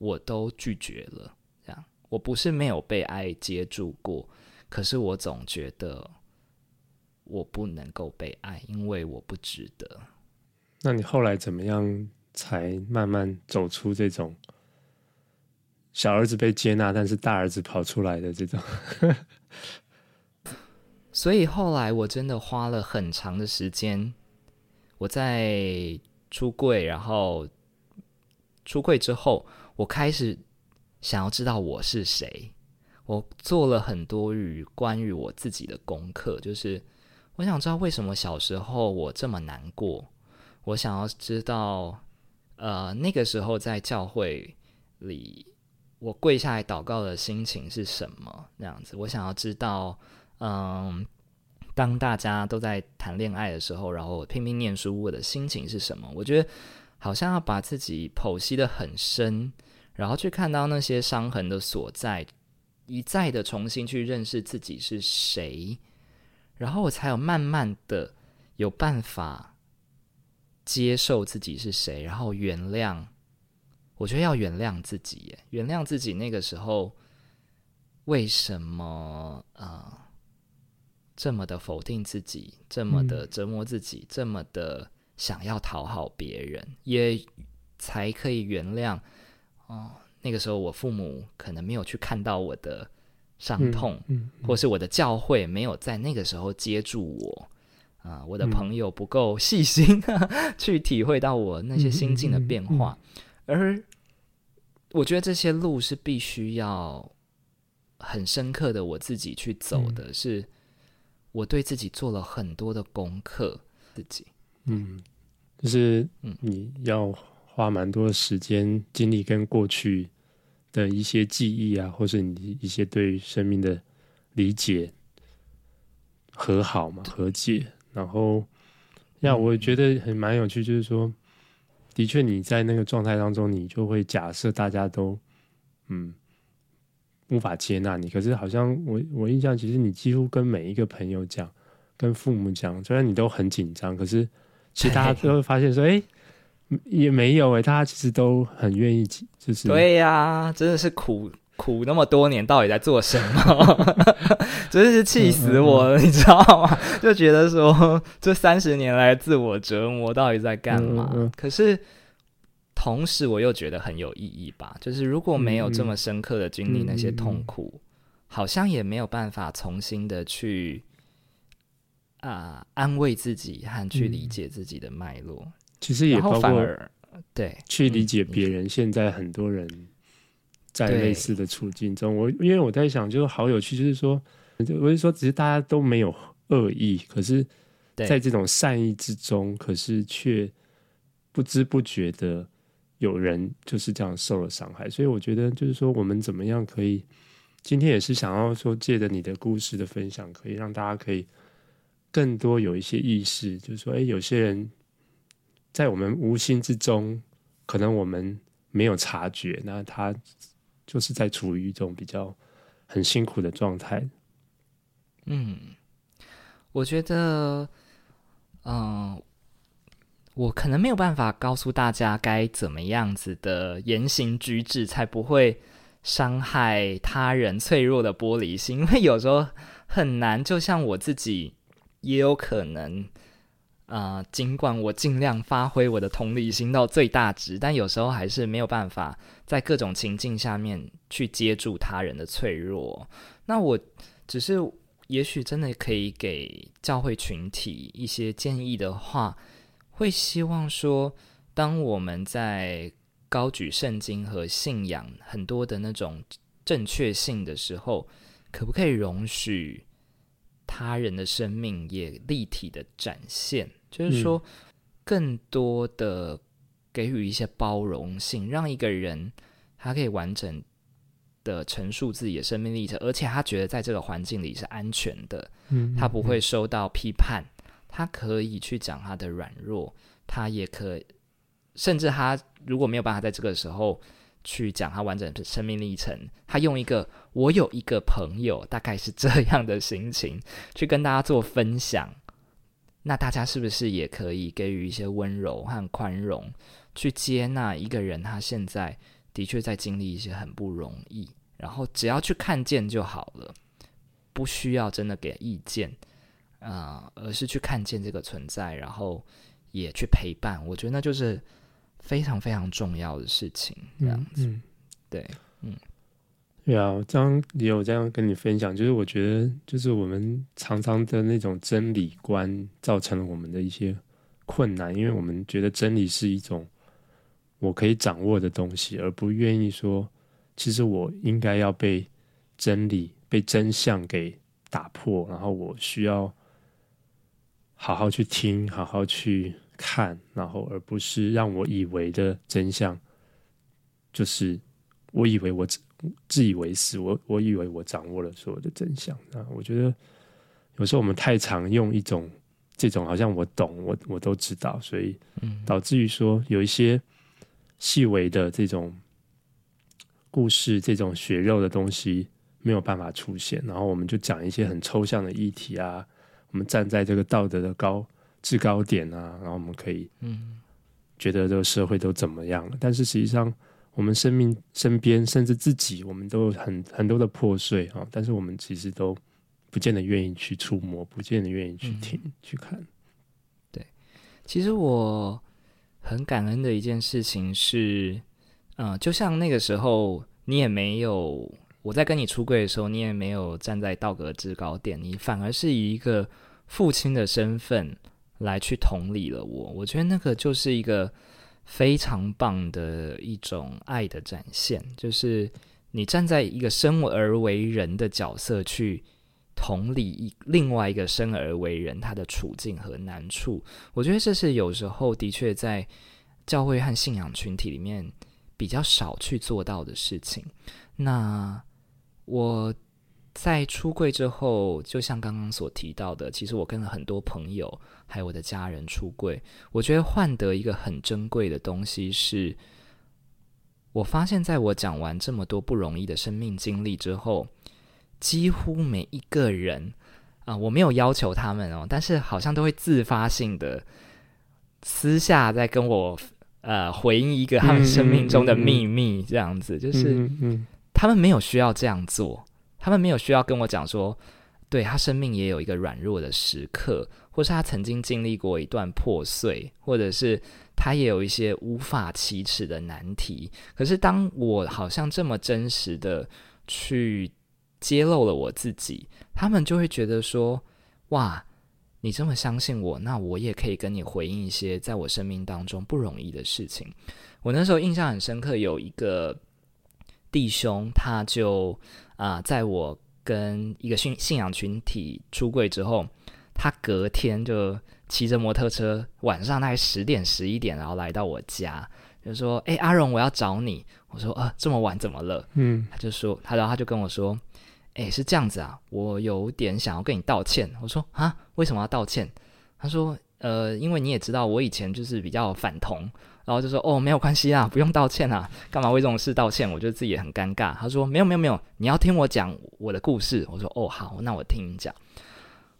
我都拒绝了。这样，我不是没有被爱接住过。可是我总觉得我不能够被爱，因为我不值得。那你后来怎么样才慢慢走出这种小儿子被接纳，但是大儿子跑出来的这种？所以后来我真的花了很长的时间，我在出柜，然后出柜之后，我开始想要知道我是谁。我做了很多与关于我自己的功课，就是我想知道为什么小时候我这么难过。我想要知道，呃，那个时候在教会里，我跪下来祷告的心情是什么？那样子，我想要知道，嗯，当大家都在谈恋爱的时候，然后我拼命念书，我的心情是什么？我觉得好像要把自己剖析得很深，然后去看到那些伤痕的所在。一再的重新去认识自己是谁，然后我才有慢慢的有办法接受自己是谁，然后原谅。我觉得要原谅自己耶，原谅自己那个时候为什么呃这么的否定自己，这么的折磨自己，嗯、这么的想要讨好别人，也才可以原谅。哦，那个时候我父母可能没有去看到我的伤痛，嗯嗯。嗯、或是我的教会没有在那个时候接住我啊、呃，我的朋友不够细心、嗯、去体会到我那些心境的变化，嗯嗯嗯、而我觉得这些路是必须要很深刻的我自己去走的，嗯、是我对自己做了很多的功课，自己，嗯，就是你要花蛮多时间精力跟过去的一些记忆啊，或是你一些对生命的理解和好嘛，和解。然后，呀，我觉得很蛮有趣，就是说，的确你在那个状态当中，你就会假设大家都嗯无法接纳你。可是好像我我印象，其实你几乎跟每一个朋友讲，跟父母讲，虽然你都很紧张，可是其实大家都会发现说，哎。也没有诶、欸，大家其实都很愿意，就是对呀、啊，真的是苦苦那么多年，到底在做什么？真是气死我了，嗯嗯嗯你知道吗？就觉得说这三十年来自我折磨到底在干嘛？可是同时我又觉得很有意义吧，就是如果没有这么深刻的经历那些痛苦，好像也没有办法重新的去啊、呃、安慰自己和去理解自己的脉络。其实也包括对去理解别人。现在很多人在类似的处境中，我因为我在想，就是好有趣，就是说，我是说，只是大家都没有恶意，可是在这种善意之中，可是却不知不觉的有人就是这样受了伤害。所以我觉得，就是说，我们怎么样可以，今天也是想要说，借着你的故事的分享，可以让大家可以更多有一些意识，就是说，哎，有些人。在我们无心之中，可能我们没有察觉，那他就是在处于一种比较很辛苦的状态。嗯，我觉得，嗯、我可能没有办法告诉大家该怎么样子的言行举止才不会伤害他人脆弱的玻璃心，因为有时候很难。就像我自己，也有可能。啊、呃，尽管我尽量发挥我的同理心到最大值，但有时候还是没有办法在各种情境下面去接住他人的脆弱。那我只是也许真的可以给教会群体一些建议的话，会希望说，当我们在高举圣经和信仰很多的那种正确性的时候，可不可以容许他人的生命也立体的展现？就是说，更多的给予一些包容性，让一个人他可以完整的陈述自己的生命历程，而且他觉得在这个环境里是安全的，他不会受到批判，他可以去讲他的软弱，他也可以，甚至他如果没有办法在这个时候去讲他完整的生命历程，他用一个我有一个朋友，大概是这样的心情去跟大家做分享。那大家是不是也可以给予一些温柔和宽容，去接纳一个人他现在的确在经历一些很不容易，然后只要去看见就好了，不需要真的给意见啊、呃，而是去看见这个存在，然后也去陪伴。我觉得那就是非常非常重要的事情。这样子，嗯嗯、对，嗯。对啊，我刚刚也有这样跟你分享，就是我觉得，就是我们常常的那种真理观，造成了我们的一些困难，因为我们觉得真理是一种我可以掌握的东西，而不愿意说，其实我应该要被真理、被真相给打破，然后我需要好好去听，好好去看，然后而不是让我以为的真相，就是我以为我只。自以为是，我我以为我掌握了所有的真相啊！我觉得有时候我们太常用一种这种好像我懂，我我都知道，所以导致于说有一些细微的这种故事、这种血肉的东西没有办法出现，然后我们就讲一些很抽象的议题啊，我们站在这个道德的高制高点啊，然后我们可以嗯觉得这个社会都怎么样了，但是实际上。我们生命身边，甚至自己，我们都有很很多的破碎啊！但是我们其实都不见得愿意去触摸，不见得愿意去听、嗯、去看。对，其实我很感恩的一件事情是，嗯、呃，就像那个时候，你也没有我在跟你出柜的时候，你也没有站在道德制高点，你反而是以一个父亲的身份来去同理了我。我觉得那个就是一个非常棒的一种爱的展现，就是你站在一个生而为人的角色去。同理一另外一个生而为人他的处境和难处，我觉得这是有时候的确在教会和信仰群体里面比较少去做到的事情。那我在出柜之后，就像刚刚所提到的，其实我跟了很多朋友还有我的家人出柜，我觉得换得一个很珍贵的东西是，我发现在我讲完这么多不容易的生命经历之后。几乎每一个人啊、呃，我没有要求他们哦，但是好像都会自发性的私下在跟我呃回应一个他们生命中的秘密，这样子，就是他们没有需要这样做，他们没有需要跟我讲说，对，他生命也有一个软弱的时刻，或是他曾经经历过一段破碎，或者是他也有一些无法启齿的难题。可是当我好像这么真实的去。揭露了我自己，他们就会觉得说：“哇，你这么相信我，那我也可以跟你回应一些在我生命当中不容易的事情。”我那时候印象很深刻，有一个弟兄，他就啊、在我跟一个信信仰群体出柜之后，他隔天就骑着摩托车，晚上大概十点十一点，然后来到我家，就说：“哎，阿荣，我要找你。”我说：“啊，这么晚怎么了？”嗯，他就说，他然后他就跟我说。诶，是这样子啊，我有点想要跟你道歉。我说啊，为什么要道歉？他说，呃，因为你也知道，我以前就是比较反同，然后就说，哦，没有关系啊，不用道歉啊，干嘛为这种事道歉？我觉得自己也很尴尬。他说，没有没有没有，你要听我讲我的故事。我说，哦，好，那我听你讲。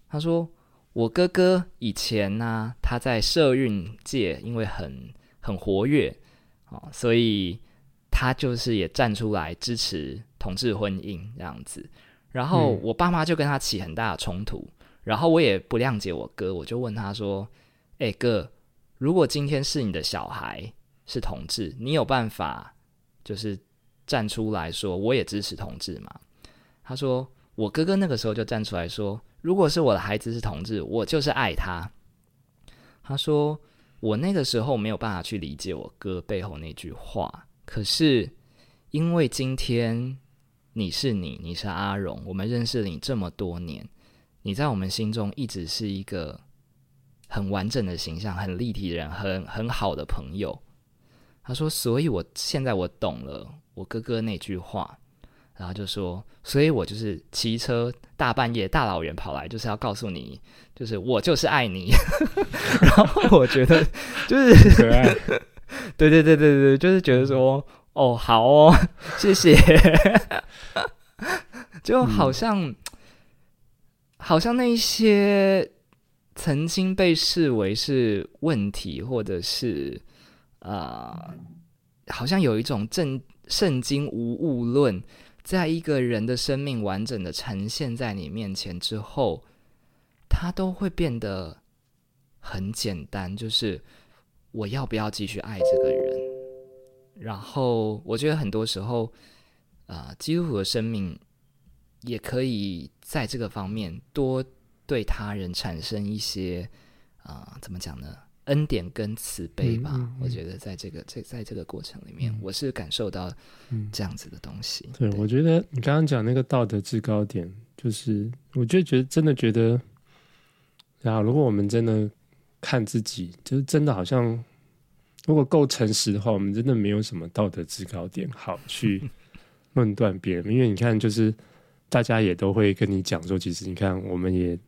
他说，我哥哥以前呢、啊，他在社运界因为很很活跃哦，所以他就是也站出来支持。同志婚姻这样子，然后我爸妈就跟他起很大的冲突，嗯、然后我也不谅解我哥，我就问他说：“哎、欸、哥，如果今天是你的小孩是同志，你有办法就是站出来说我也支持同志吗？”他说：“我哥哥那个时候就站出来说，如果是我的孩子是同志，我就是爱他。”他说：“我那个时候没有办法去理解我哥背后那句话，可是因为今天。”你是你，你是阿荣。我们认识了你这么多年，你在我们心中一直是一个很完整的形象，很立体的人，很很好的朋友。他说：“所以我现在我懂了我哥哥那句话，然后就说，所以我就是骑车大半夜大老远跑来，就是要告诉你，就是我就是爱你。”然后我觉得就是可爱，对对对对对，就是觉得说。哦，好哦，谢谢。就好像，嗯、好像那些曾经被视为是问题，或者是啊、呃，好像有一种正圣经无误论，在一个人的生命完整的呈现在你面前之后，它都会变得很简单，就是我要不要继续爱这个人？然后，我觉得很多时候，啊、基督徒的生命也可以在这个方面多对他人产生一些啊、怎么讲呢？恩典跟慈悲吧。嗯嗯嗯、我觉得在这个在在这个过程里面，嗯、我是感受到这样子的东西。对我觉得你刚刚讲那个道德制高点，就是我就觉得真的觉得，然后如果我们真的看自己，就是真的好像。如果够诚实的话，我们真的没有什么道德制高点好去 论断别人，因为你看，就是大家也都会跟你讲说，其实你看，我们也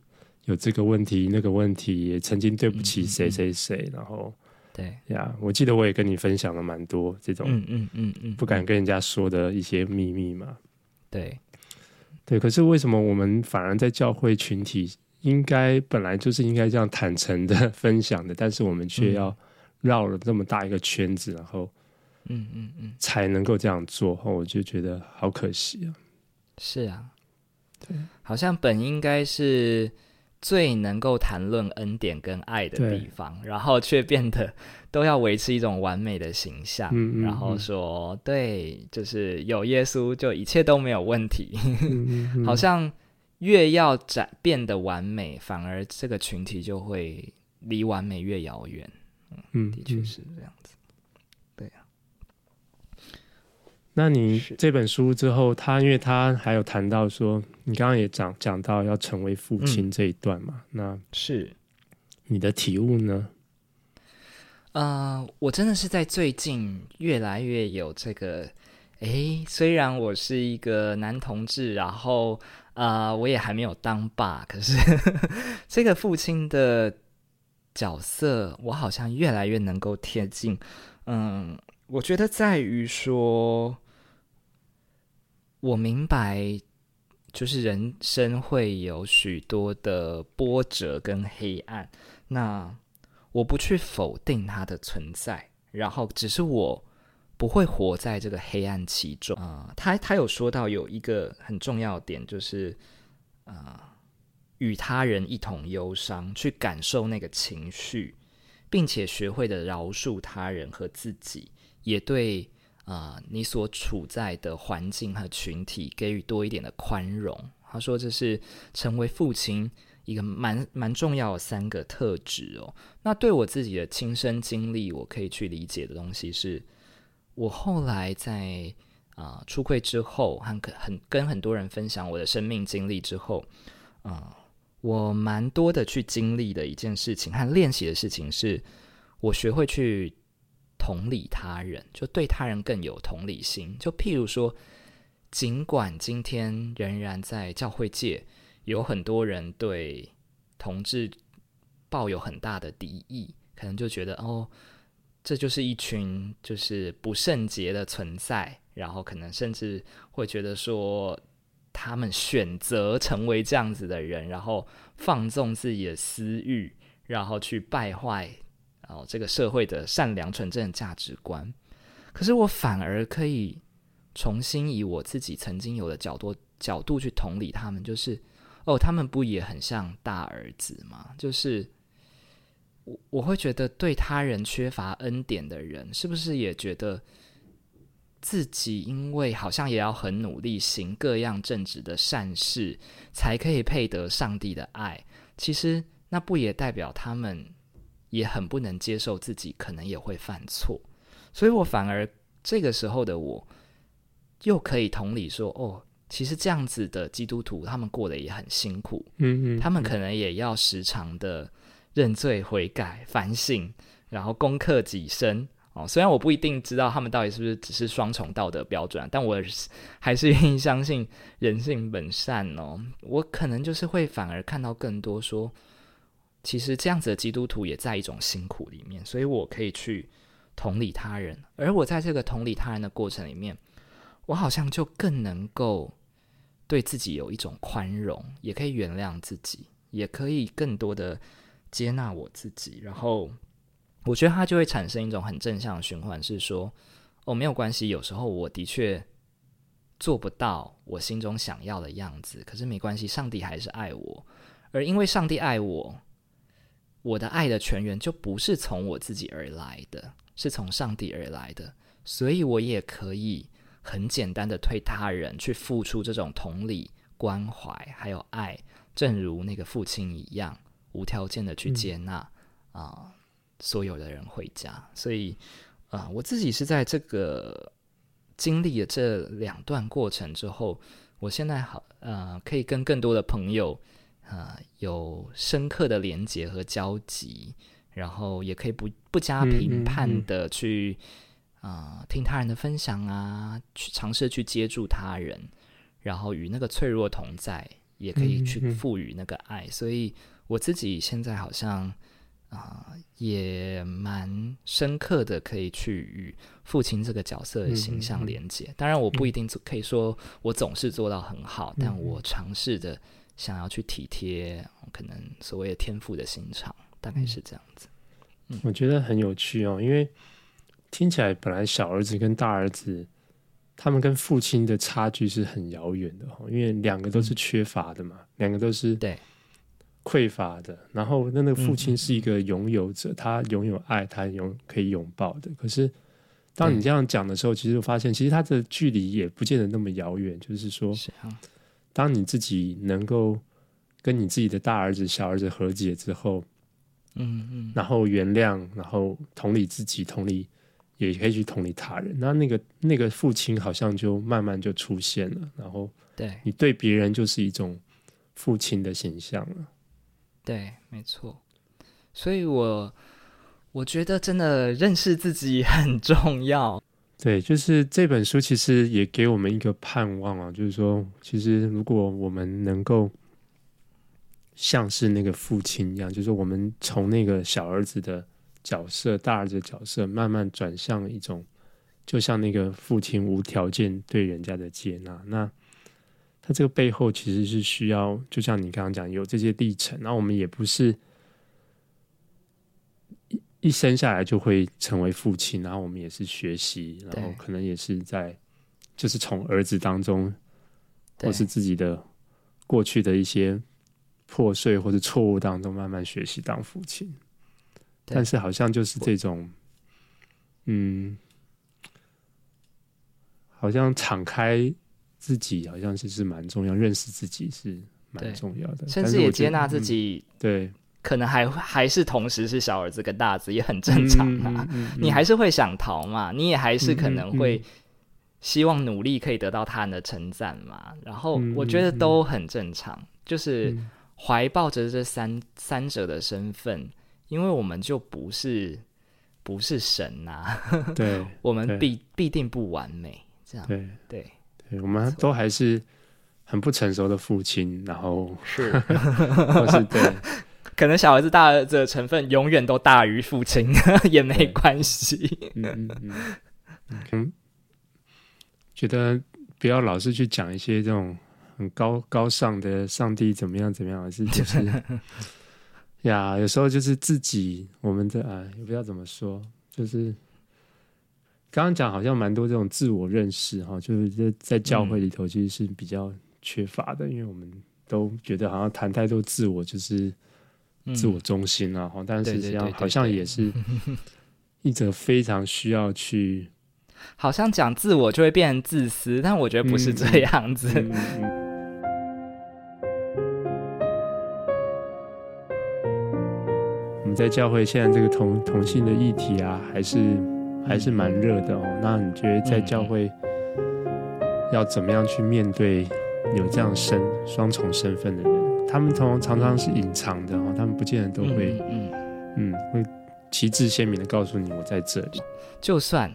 有这个问题、那个问题，也曾经对不起谁谁谁，然后对。呀，我记得我也跟你分享了蛮多这种，嗯嗯嗯嗯，不敢跟人家说的一些秘密嘛，对。对，可是为什么我们反而在教会群体应该本来就是应该这样坦诚的分享的，但是我们却要、嗯。绕了这么大一个圈子，然后，嗯嗯嗯，才能够这样做，我就觉得好可惜啊。是啊，对，好像本应该是最能够谈论恩典跟爱的地方，然后却变得都要维持一种完美的形象，嗯嗯嗯。然后说对，就是有耶稣就一切都没有问题，好像越要展变得完美，反而这个群体就会离完美越遥远。嗯，嗯的确是这样子。对啊，那你这本书之后，他因为他还有谈到说，你刚刚也讲讲到要成为父亲这一段嘛？嗯、那是你的体悟呢？呃，我真的是在最近越来越有这个，诶，虽然我是一个男同志，然后呃，我也还没有当爸，可是呵呵 这个父亲的角色，我好像越来越能够贴近。嗯，我觉得在于说。我明白，就是人生会有许多的波折跟黑暗，那我不去否定它的存在，然后只是我不会活在这个黑暗其中啊、他他有说到有一个很重要点，就是啊、与他人一同忧伤，去感受那个情绪，并且学会的饶恕他人和自己，也对。啊、你所处在的环境和群体给予多一点的宽容。他说这是成为父亲一个蛮蛮重要的三个特质哦。那对我自己的亲身经历，我可以去理解的东西是，我后来在啊、出柜之后，和很跟很多人分享我的生命经历之后，啊、呃，我蛮多的去经历的一件事情和练习的事情是，我学会去。同理他人，就对他人更有同理心。就譬如说，尽管今天仍然在教会界有很多人对同志抱有很大的敌意，可能就觉得哦，这就是一群就是不圣洁的存在，然后可能甚至会觉得说，他们选择成为这样子的人，然后放纵自己的私欲，然后去败坏。哦，这个社会的善良纯正的价值观，可是我反而可以重新以我自己曾经有的角度角度去同理他们，就是哦，他们不也很像大儿子吗？就是我我会觉得对他人缺乏恩典的人，是不是也觉得自己因为好像也要很努力行各样正直的善事，才可以配得上帝的爱？其实那不也代表他们？也很不能接受自己可能也会犯错，所以我反而这个时候的我，又可以同理说：哦，其实这样子的基督徒，他们过得也很辛苦，嗯嗯，他们可能也要时常的认罪悔改、反省，然后攻克己身。哦，虽然我不一定知道他们到底是不是只是双重道德标准，但我还是愿意相信人性本善哦。我可能就是会反而看到更多说。其实这样子的基督徒也在一种辛苦里面，所以我可以去同理他人，而我在这个同理他人的过程里面，我好像就更能够对自己有一种宽容，也可以原谅自己，也可以更多的接纳我自己。然后我觉得它就会产生一种很正向的循环，是说哦，没有关系，有时候我的确做不到我心中想要的样子，可是没关系，上帝还是爱我，而因为上帝爱我。我的爱的泉源就不是从我自己而来的，是从上帝而来的，所以我也可以很简单的对他人去付出这种同理、关怀还有爱，正如那个父亲一样，无条件的去接纳啊、所有的人回家。所以啊、我自己是在这个经历了这两段过程之后，我现在好呃，可以跟更多的朋友。啊、呃，有深刻的连接和交集，然后也可以不不加评判的去啊、嗯嗯呃、听他人的分享啊，去尝试去接住他人，然后与那个脆弱同在，也可以去赋予那个爱。所以我自己现在好像啊、呃，也蛮深刻的，可以去与父亲这个角色的形象连接。嗯嗯嗯、当然，我不一定可以说我总是做到很好，嗯、但我尝试的。想要去体贴，可能所谓的天赋的心肠，大概是这样子。嗯，我觉得很有趣哦，因为听起来本来小儿子跟大儿子，他们跟父亲的差距是很遥远的哦，因为两个都是缺乏的嘛，两个都是对匮乏的，然后那那个父亲是一个拥有者，嗯、他拥有爱，他拥可以拥抱的。可是当你这样讲的时候，其实我发现其实他的距离也不见得那么遥远。就是说，是啊、当你自己能够跟你自己的大儿子、小儿子和解之后，嗯嗯，然后原谅，然后同理自己，同理也可以去同理他人。那那个那个父亲好像就慢慢就出现了，然后对你对别人就是一种父亲的形象了。对，没错。所以我我觉得真的认识自己很重要。对，就是这本书其实也给我们一个盼望啊，就是说，其实如果我们能够像是那个父亲一样，就是我们从那个小儿子的角色、大儿子的角色，慢慢转向一种，就像那个父亲无条件对人家的接纳，那。他这个背后其实是需要，就像你刚刚讲，有这些历程。那我们也不是一一生下来就会成为父亲，然后我们也是学习，然后可能也是在，就是从儿子当中，或是自己的过去的一些破碎或者错误当中，慢慢学习当父亲。但是好像就是这种，嗯，好像敞开。自己好像是是蛮重要，认识自己是蛮重要的，甚至也接纳自己。嗯、对，可能还还是同时是小儿子跟大儿子，也很正常啊。嗯嗯嗯、你还是会想逃嘛？你也还是可能会希望努力可以得到他人的称赞嘛？然后我觉得都很正常，嗯、就是怀抱着这三三者的身份，因为我们就不是不是神呐、啊。对，我们必必定不完美。这样对对。我们都还是很不成熟的父亲，然后是，或是对，可能小孩子、大儿子的成分永远都大于父亲，也没关系。嗯嗯嗯，嗯，觉得不要老是去讲一些这种很高高尚的上帝怎么样怎么样，而是就是 呀，有时候就是自己，我们的啊，也不知道怎么说，就是。刚刚讲好像蛮多这种自我认识哈，就是在在教会里头其实是比较缺乏的，嗯、因为我们都觉得好像谈太多自我就是自我中心啊，嗯、但是实际上好像也是一则非常需要去，好像讲自我就会变成自私，但我觉得不是这样子。嗯嗯嗯、我们在教会现在这个同同性的议题啊，还是。还是蛮热的哦。那你觉得在教会要怎么样去面对有这样身双重身份的人？他们通常常是隐藏的哦，他们不见得都会，嗯嗯，会旗帜鲜明的告诉你我在这里。就算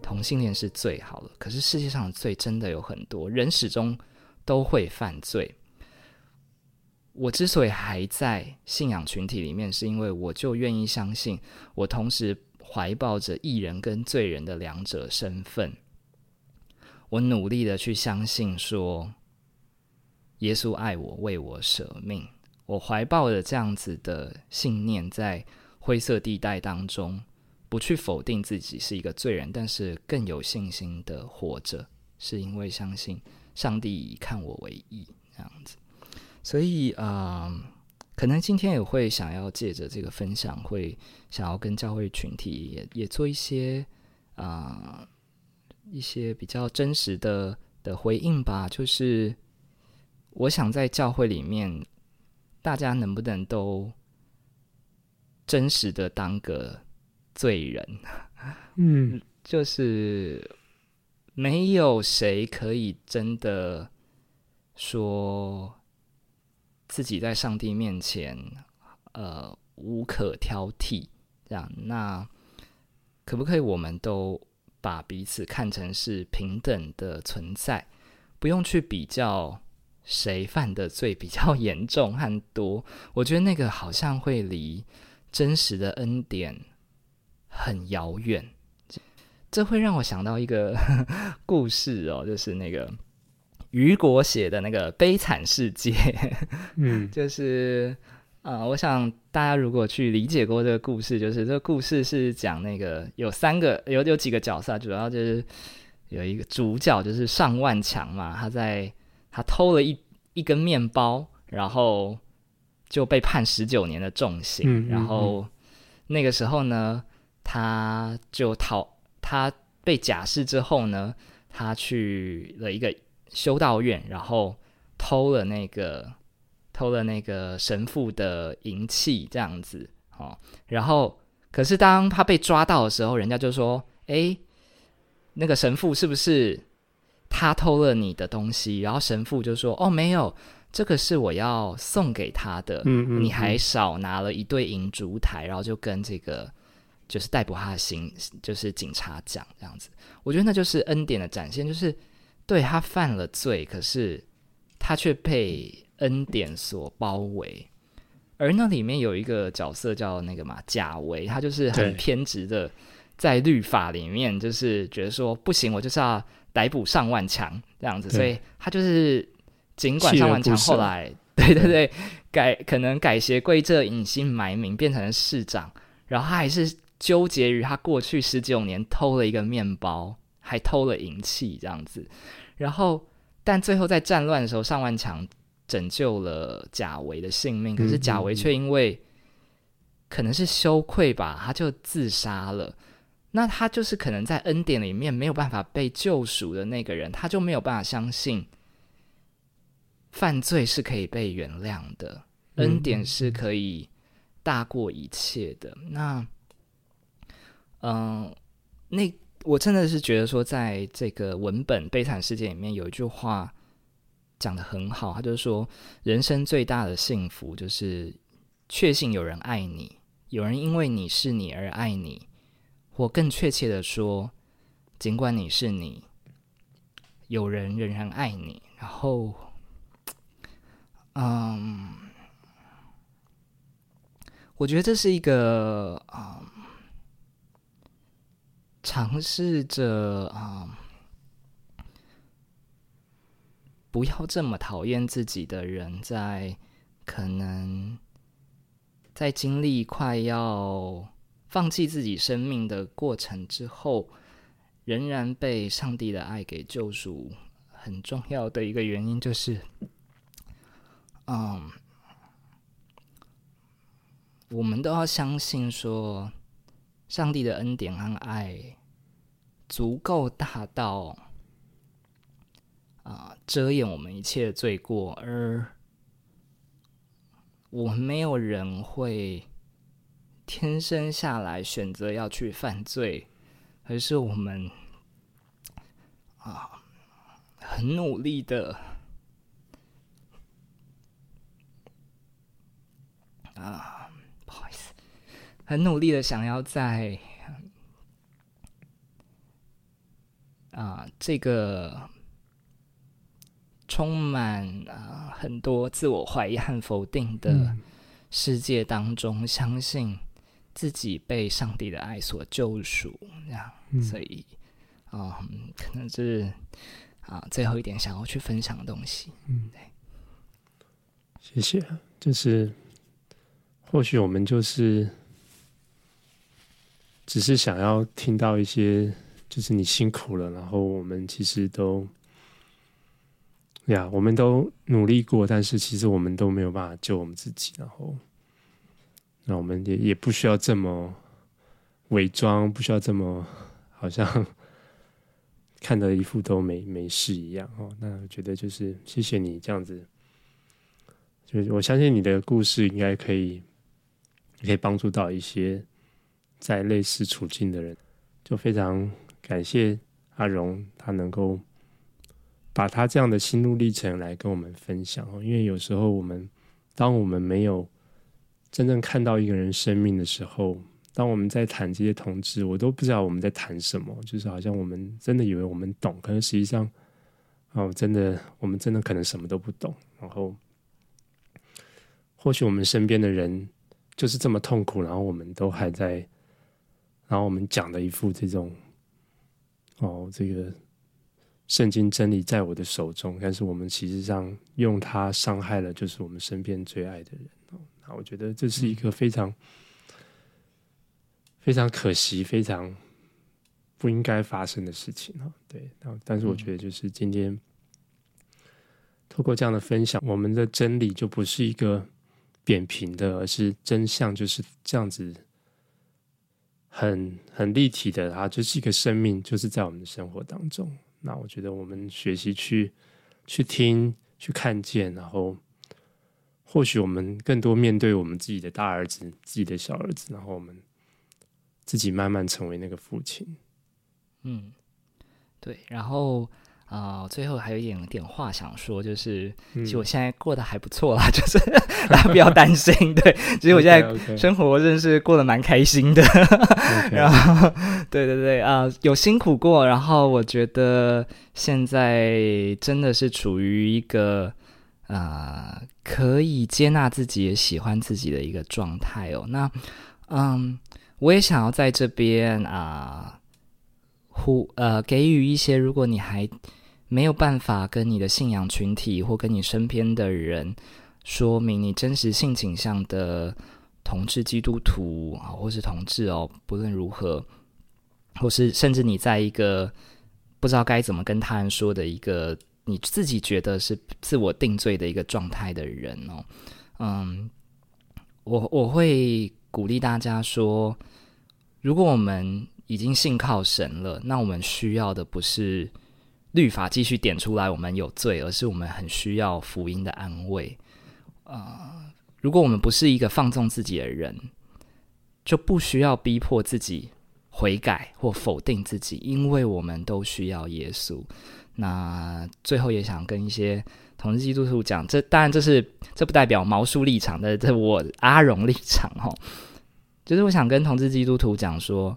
同性恋是最好了，可是世界上的罪真的有很多，人始终都会犯罪。我之所以还在信仰群体里面，是因为我就愿意相信，我同时。怀抱着艺人跟罪人的两者身份，我努力的去相信说，耶稣爱我，为我舍命。我怀抱着这样子的信念，在灰色地带当中，不去否定自己是一个罪人，但是更有信心的活着，是因为相信上帝以看我为义，这样子。所以啊。可能今天也会想要借着这个分享，会想要跟教会群体也也做一些啊、一些比较真实的的回应吧。就是我想在教会里面，大家能不能都真实的当个罪人？嗯，就是没有谁可以真的说。自己在上帝面前，呃，无可挑剔，这样，那可不可以我们都把彼此看成是平等的存在，不用去比较谁犯的罪比较 严重和多？我觉得那个好像会离真实的恩典很遥远，这会让我想到一个 故事哦，就是那个。雨果写的那个《悲惨世界》，嗯，就是啊、呃，我想大家如果去理解过这个故事，就是这个故事是讲那个有三个有有几个角色，主要就是有一个主角就是上万强嘛，他在他偷了一一根面包，然后就被判十九年的重刑。嗯嗯嗯然后那个时候呢，他就逃，他被假释之后呢，他去了一个修道院，然后偷了那个偷了那个神父的银器，这样子哦。然后，可是当他被抓到的时候，人家就说：“哎，那个神父是不是他偷了你的东西？”然后神父就说：“哦，没有。”这个是我要送给他的，嗯嗯嗯你还少拿了一对银烛台，然后就跟这个就是逮捕他的刑，就是警察讲这样子。我觉得那就是恩典的展现，就是对他犯了罪，可是他却被恩典所包围。而那里面有一个角色叫那个嘛贾维，他就是很偏执的，在律法里面就是觉得说不行，我就是要逮捕上万强这样子，所以他就是。尽管上万强后来，对 对对，改可能改邪归正、隐姓埋名，变成了市长，然后他还是纠结于他过去十九年偷了一个面包，还偷了银器这样子。然后，但最后在战乱的时候，上万强拯救了贾维的性命，可是贾维却因为可能是羞愧吧，他就自杀了。那他就是可能在恩典里面没有办法被救赎的那个人，他就没有办法相信。犯罪是可以被原谅的，恩典是可以大过一切的。嗯、那，嗯、呃，那我真的是觉得说，在这个文本《悲惨世界》里面有一句话讲的很好，他就是说，人生最大的幸福就是确信有人爱你，有人因为你是你而爱你，或更确切的说，尽管你是你，有人仍然爱你，然后。嗯我觉得这是一个啊尝试着啊不要这么讨厌自己的人，在可能在经历快要放弃自己生命的过程之后，仍然被上帝的爱给救赎。很重要的一个原因就是。嗯，我们都要相信说，上帝的恩典和爱足够大到啊遮掩我们一切的罪过，而我们没有人会天生下来选择要去犯罪，而是我们啊很努力的。啊，不好意思，很努力的想要在啊这个充满啊很多自我怀疑和否定的世界当中，相信自己被上帝的爱所救赎，这样，嗯、所以啊，可能是啊最后一点想要去分享的东西。嗯，对，谢谢，就是。或许我们就是只是想要听到一些，就是你辛苦了，然后我们其实都呀，我们都努力过，但是其实我们都没有办法救我们自己，然后那我们也也不需要这么伪装，不需要这么好像 看到一副都没没事一样哦。那我觉得就是谢谢你这样子，就是我相信你的故事应该可以。可以帮助到一些在类似处境的人，就非常感谢阿荣，他能够把他这样的心路历程来跟我们分享哦。因为有时候我们，当我们没有真正看到一个人生命的时候，当我们在谈这些同志，我都不知道我们在谈什么，就是好像我们真的以为我们懂，可是实际上，哦，真的，我们真的可能什么都不懂。然后，或许我们身边的人。就是这么痛苦，然后我们都还在，然后我们讲的一副这种，哦，这个圣经真理在我的手中，但是我们其实上用它伤害了，就是我们身边最爱的人。我觉得这是一个非常、嗯、非常可惜、非常不应该发生的事情。啊，对，但是我觉得就是今天透过这样的分享，我们的真理就不是一个。扁平的，而是真相就是这样子很，很很立体的，它就是一个生命，就是在我们的生活当中。那我觉得我们学习去去听、去看见，然后或许我们更多面对我们自己的大儿子、自己的小儿子，然后我们自己慢慢成为那个父亲。嗯，对，然后。啊、呃，最后还有一点点话想说，就是、嗯、其实我现在过得还不错啦，就是 大家不要担心。对，其实我现在 生活真是过得蛮开心的。然后，对对对啊、呃，有辛苦过，然后我觉得现在真的是处于一个啊、呃，可以接纳自己、也喜欢自己的一个状态哦。那嗯，我也想要在这边啊，呼呃，给予一些，如果你还。没有办法跟你的信仰群体或跟你身边的人说明你真实性倾向的同志基督徒啊，或是同志哦，不论如何，或是甚至你在一个不知道该怎么跟他人说的一个你自己觉得是自我定罪的一个状态的人哦，嗯，我我会鼓励大家说，如果我们已经信靠神了，那我们需要的不是。律法继续点出来，我们有罪，而是我们很需要福音的安慰。呃，如果我们不是一个放纵自己的人，就不需要逼迫自己悔改或否定自己，因为我们都需要耶稣。那最后也想跟一些同志基督徒讲，这当然这是这不代表毛叔立场的，这我阿荣立场哈。就是我想跟同志基督徒讲说。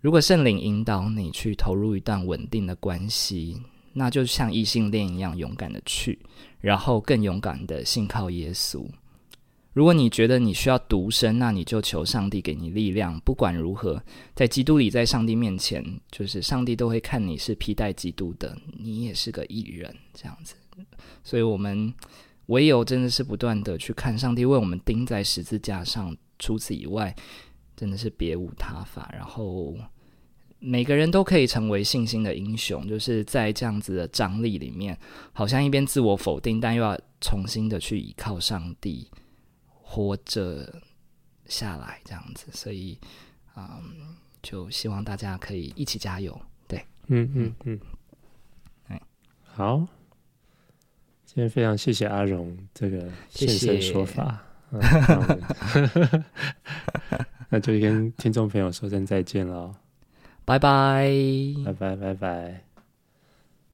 如果圣灵引导你去投入一段稳定的关系，那就像异性恋一样勇敢的去，然后更勇敢的信靠耶稣。如果你觉得你需要独身，那你就求上帝给你力量。不管如何，在基督里，在上帝面前，就是上帝都会看你是披戴基督的，你也是个艺人，这样子。所以，我们唯有真的是不断的去看上帝为我们钉在十字架上，除此以外，真的是别无他法。然后。每个人都可以成为信心的英雄，就是在这样子的张力里面，好像一边自我否定，但又要重新的去依靠上帝，活着下来这样子。所以，嗯，就希望大家可以一起加油。对，嗯嗯嗯，哎，好，今天非常谢谢阿荣这个现身说法，那就跟听众朋友说声再见了。拜拜，拜拜，拜拜。